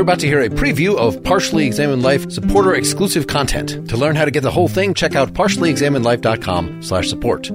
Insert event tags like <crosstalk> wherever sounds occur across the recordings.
You're about to hear a preview of Partially Examined Life supporter exclusive content. To learn how to get the whole thing, check out partiallyexaminedlife.com slash support.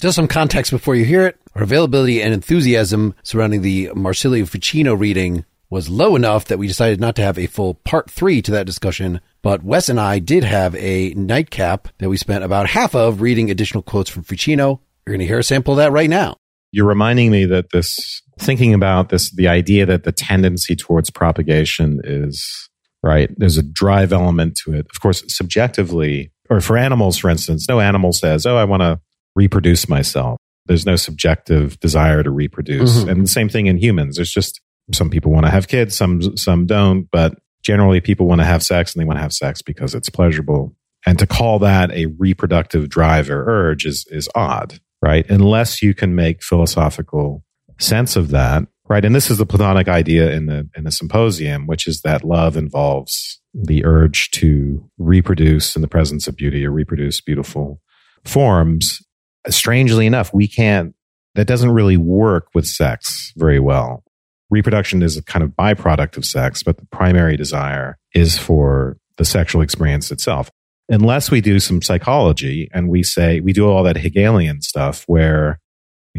Just some context before you hear it. Our availability and enthusiasm surrounding the Marsilio Ficino reading was low enough that we decided not to have a full part three to that discussion. But Wes and I did have a nightcap that we spent about half of reading additional quotes from Ficino. You're going to hear a sample of that right now. You're reminding me that this thinking about this, the idea that the tendency towards propagation is right. There's a drive element to it. Of course, subjectively, or for animals, for instance, no animal says, Oh, I want to reproduce myself. There's no subjective desire to reproduce. Mm-hmm. And the same thing in humans. There's just some people want to have kids, some, some don't, but generally people want to have sex and they want to have sex because it's pleasurable. And to call that a reproductive drive or urge is, is odd, right? Unless you can make philosophical sense of that, right? And this is the Platonic idea in the, in the symposium, which is that love involves the urge to reproduce in the presence of beauty or reproduce beautiful forms. Strangely enough, we can't, that doesn't really work with sex very well. Reproduction is a kind of byproduct of sex, but the primary desire is for the sexual experience itself. Unless we do some psychology and we say, we do all that Hegelian stuff where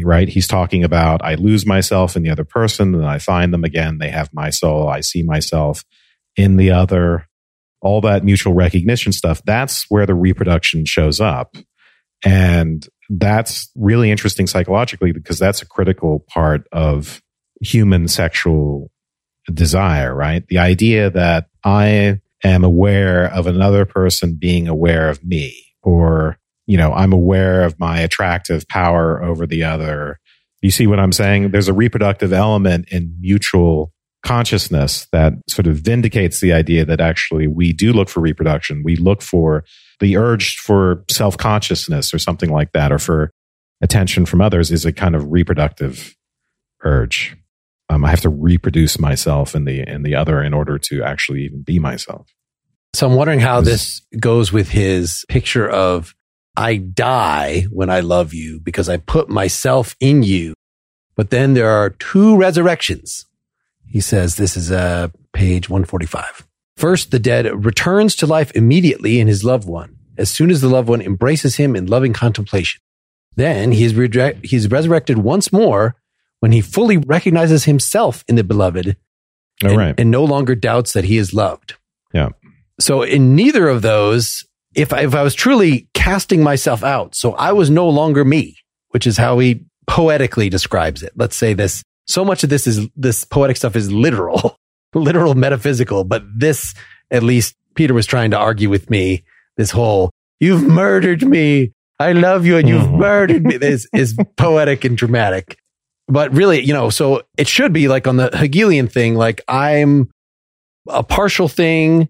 right? He's talking about I lose myself in the other person and I find them again. They have my soul. I see myself in the other. All that mutual recognition stuff. That's where the reproduction shows up. And that's really interesting psychologically because that's a critical part of human sexual desire, right? The idea that I am aware of another person being aware of me or you know, I'm aware of my attractive power over the other. You see what I'm saying? There's a reproductive element in mutual consciousness that sort of vindicates the idea that actually we do look for reproduction. We look for the urge for self consciousness or something like that, or for attention from others is a kind of reproductive urge. Um, I have to reproduce myself in the in the other in order to actually even be myself. So I'm wondering how this goes with his picture of I die when I love you because I put myself in you. But then there are two resurrections. He says this is uh, page 145. First, the dead returns to life immediately in his loved one, as soon as the loved one embraces him in loving contemplation. Then he is, he is resurrected once more when he fully recognizes himself in the beloved oh, and, right. and no longer doubts that he is loved. Yeah. So in neither of those, if I, if I was truly casting myself out, so I was no longer me, which is how he poetically describes it. Let's say this. So much of this is this poetic stuff is literal, <laughs> literal metaphysical, but this, at least Peter was trying to argue with me. This whole, you've murdered me. I love you and you've mm-hmm. murdered me. This is poetic and dramatic. But really, you know, so it should be like on the Hegelian thing, like I'm a partial thing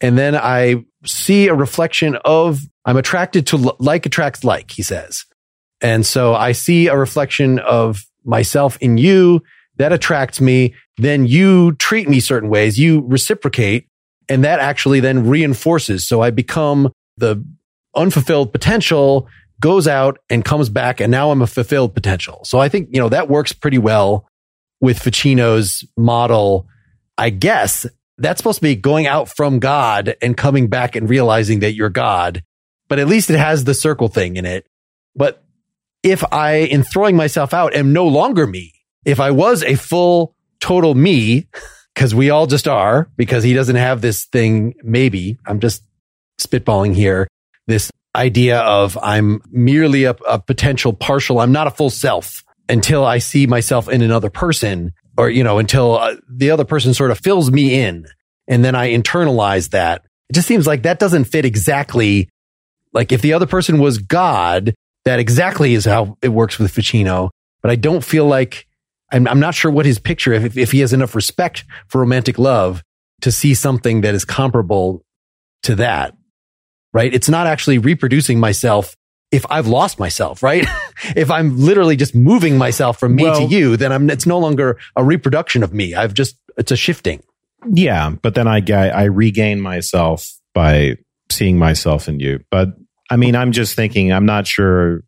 and then I see a reflection of I'm attracted to like attracts like, he says. And so I see a reflection of myself in you that attracts me. Then you treat me certain ways. You reciprocate and that actually then reinforces. So I become the unfulfilled potential goes out and comes back. And now I'm a fulfilled potential. So I think, you know, that works pretty well with Ficino's model. I guess that's supposed to be going out from God and coming back and realizing that you're God. But at least it has the circle thing in it. But if I, in throwing myself out, am no longer me, if I was a full, total me, because we all just are, because he doesn't have this thing, maybe, I'm just spitballing here, this idea of I'm merely a, a potential partial, I'm not a full self until I see myself in another person or, you know, until uh, the other person sort of fills me in and then I internalize that. It just seems like that doesn't fit exactly. Like if the other person was God, that exactly is how it works with Ficino. But I don't feel like I'm, I'm not sure what his picture, if, if he has enough respect for romantic love to see something that is comparable to that, right? It's not actually reproducing myself if I've lost myself, right? <laughs> if I'm literally just moving myself from me well, to you, then I'm, it's no longer a reproduction of me. I've just, it's a shifting. Yeah. But then I get, I regain myself by seeing myself in you. But I mean, I'm just thinking, I'm not sure.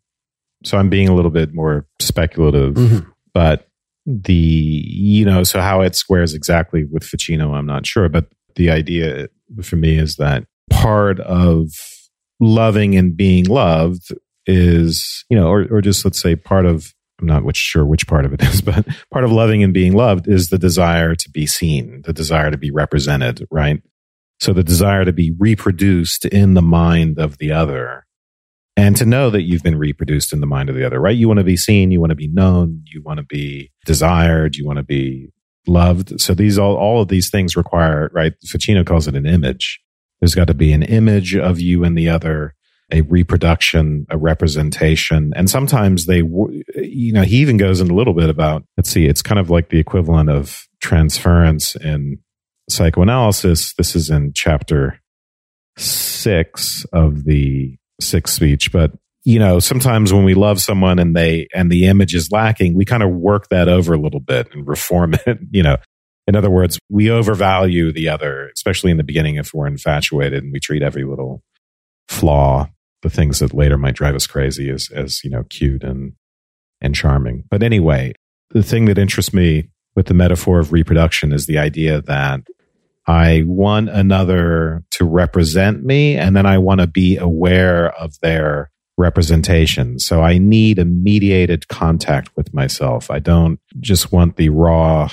So I'm being a little bit more speculative, mm-hmm. but the, you know, so how it squares exactly with Ficino, I'm not sure. But the idea for me is that part of loving and being loved is, you know, or, or just let's say part of, I'm not which, sure which part of it <laughs> is, but part of loving and being loved is the desire to be seen, the desire to be represented, right? So the desire to be reproduced in the mind of the other and to know that you've been reproduced in the mind of the other, right? You want to be seen, you want to be known, you want to be desired, you want to be loved. So these all, all of these things require, right? Ficino calls it an image. There's got to be an image of you and the other, a reproduction, a representation. And sometimes they, you know, he even goes in a little bit about, let's see, it's kind of like the equivalent of transference in psychoanalysis. This is in chapter six of the sixth speech, but you know, sometimes when we love someone and they, and the image is lacking, we kind of work that over a little bit and reform <laughs> it. You know, in other words, we overvalue the other, especially in the beginning if we're infatuated and we treat every little flaw, the things that later might drive us crazy as, as, you know, cute and, and charming. But anyway, the thing that interests me with the metaphor of reproduction is the idea that I want another to represent me and then I want to be aware of their representation. So I need a mediated contact with myself. I don't just want the raw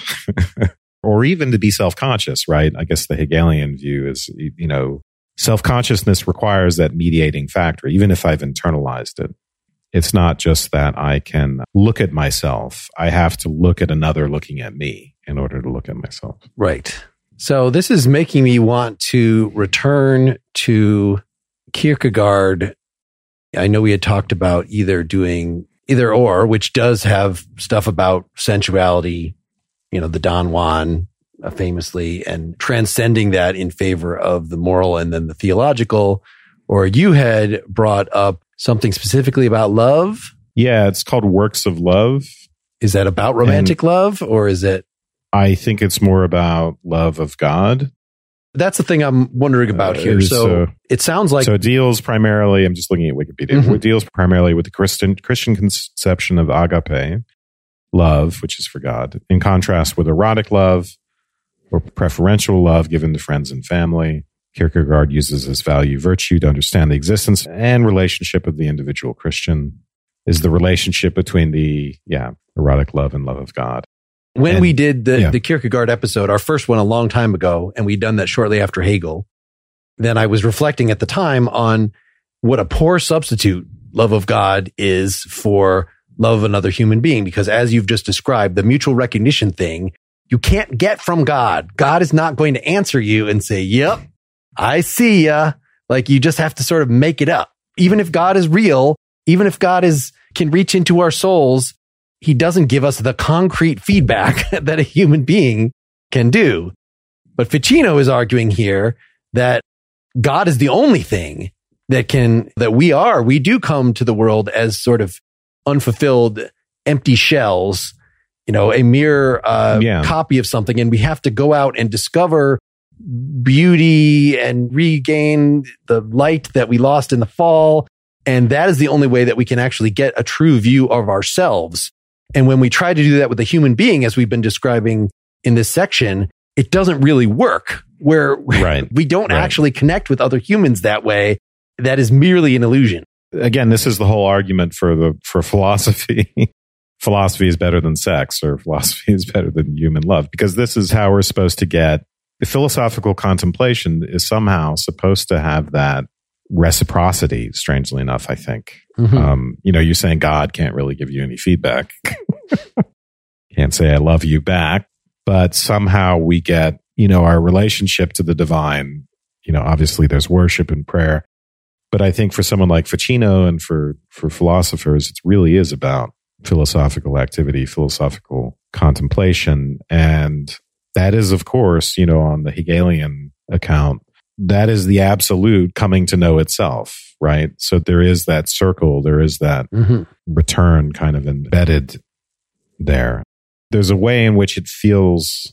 <laughs> or even to be self-conscious, right? I guess the Hegelian view is, you know, self-consciousness requires that mediating factor, even if I've internalized it. It's not just that I can look at myself. I have to look at another looking at me in order to look at myself. Right. So this is making me want to return to Kierkegaard. I know we had talked about either doing either or, which does have stuff about sensuality, you know, the Don Juan uh, famously and transcending that in favor of the moral and then the theological. Or you had brought up something specifically about love. Yeah, it's called Works of Love. Is that about romantic and love or is it I think it's more about love of God. That's the thing I'm wondering about uh, here. So uh, it sounds like so it deals primarily. I'm just looking at Wikipedia. Mm-hmm. It deals primarily with the Christian Christian conception of agape, love, which is for God, in contrast with erotic love or preferential love given to friends and family. Kierkegaard uses as value virtue to understand the existence and relationship of the individual Christian. Is the relationship between the yeah erotic love and love of God. When and, we did the, yeah. the Kierkegaard episode, our first one a long time ago, and we'd done that shortly after Hegel, then I was reflecting at the time on what a poor substitute love of God is for love another human being. Because as you've just described, the mutual recognition thing, you can't get from God. God is not going to answer you and say, yep, I see ya. Like you just have to sort of make it up. Even if God is real, even if God is, can reach into our souls, he doesn't give us the concrete feedback <laughs> that a human being can do. But Ficino is arguing here that God is the only thing that can, that we are, we do come to the world as sort of unfulfilled, empty shells, you know, a mere uh, yeah. copy of something. And we have to go out and discover beauty and regain the light that we lost in the fall. And that is the only way that we can actually get a true view of ourselves and when we try to do that with a human being, as we've been describing in this section, it doesn't really work where right. <laughs> we don't right. actually connect with other humans that way. That is merely an illusion. Again, this is the whole argument for the, for philosophy. <laughs> philosophy is better than sex or philosophy is better than human love because this is how we're supposed to get the philosophical contemplation is somehow supposed to have that reciprocity, strangely enough, I think. Mm-hmm. Um, you know, you're saying God can't really give you any feedback. <laughs> can't say I love you back, but somehow we get, you know, our relationship to the divine. You know, obviously there's worship and prayer, but I think for someone like Ficino and for, for philosophers, it really is about philosophical activity, philosophical contemplation. And that is, of course, you know, on the Hegelian account, that is the absolute coming to know itself, right? So there is that circle, there is that mm-hmm. return kind of embedded there. There's a way in which it feels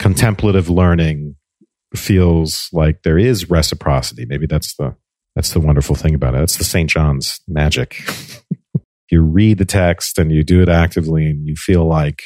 contemplative learning feels like there is reciprocity. Maybe that's the that's the wonderful thing about it. It's the St. John's magic. <laughs> you read the text and you do it actively and you feel like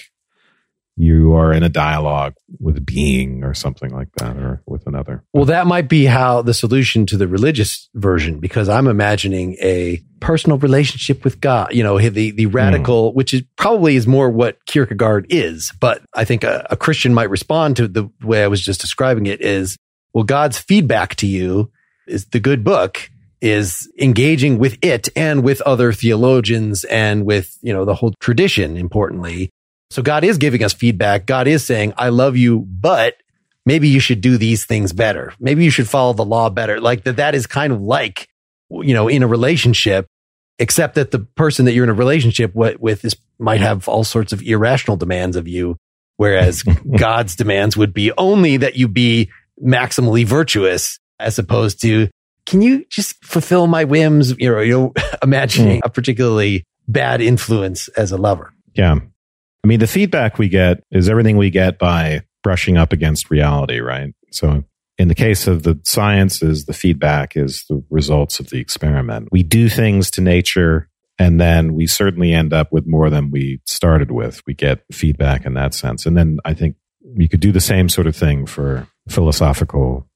you are in a dialogue with a being or something like that or with another. Well, that might be how the solution to the religious version, because I'm imagining a personal relationship with God, you know, the, the radical, mm. which is probably is more what Kierkegaard is. But I think a, a Christian might respond to the way I was just describing it is, well, God's feedback to you is the good book is engaging with it and with other theologians and with, you know, the whole tradition, importantly, so God is giving us feedback. God is saying, I love you, but maybe you should do these things better. Maybe you should follow the law better. Like that, that is kind of like, you know, in a relationship, except that the person that you're in a relationship with is might have all sorts of irrational demands of you. Whereas <laughs> God's demands would be only that you be maximally virtuous as opposed to, can you just fulfill my whims? You know, you know, <laughs> imagining mm. a particularly bad influence as a lover. Yeah. I mean, the feedback we get is everything we get by brushing up against reality, right? So in the case of the sciences, the feedback is the results of the experiment. We do things to nature and then we certainly end up with more than we started with. We get feedback in that sense. And then I think you could do the same sort of thing for philosophical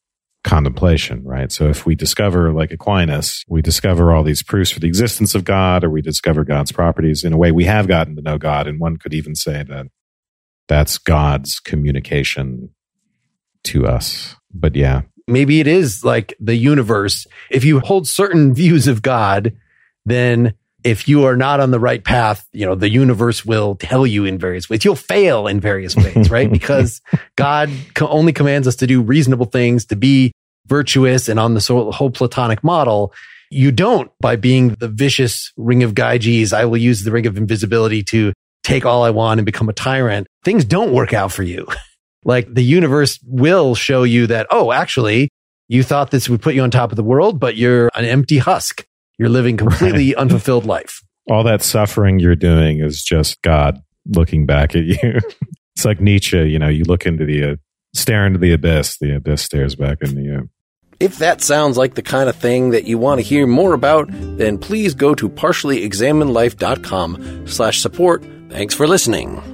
contemplation, right? So if we discover, like Aquinas, we discover all these proofs for the existence of God, or we discover God's properties, in a way, we have gotten to know God. And one could even say that that's God's communication to us. But yeah. Maybe it is like the universe. If you hold certain views of God, then if you are not on the right path, you know, the universe will tell you in various ways. You'll fail in various ways, right? <laughs> because God only commands us to do reasonable things, to be virtuous and on the whole platonic model. You don't by being the vicious ring of Gyges. I will use the ring of invisibility to take all I want and become a tyrant. Things don't work out for you. <laughs> like the universe will show you that, oh, actually, you thought this would put you on top of the world, but you're an empty husk. You're living completely right. unfulfilled life. <laughs> All that suffering you're doing is just God looking back at you. <laughs> it's like Nietzsche, you know, you look into the, uh, stare into the abyss, the abyss stares back into you. If that sounds like the kind of thing that you want to hear more about, then please go to partiallyexaminedlife.com slash support. Thanks for listening.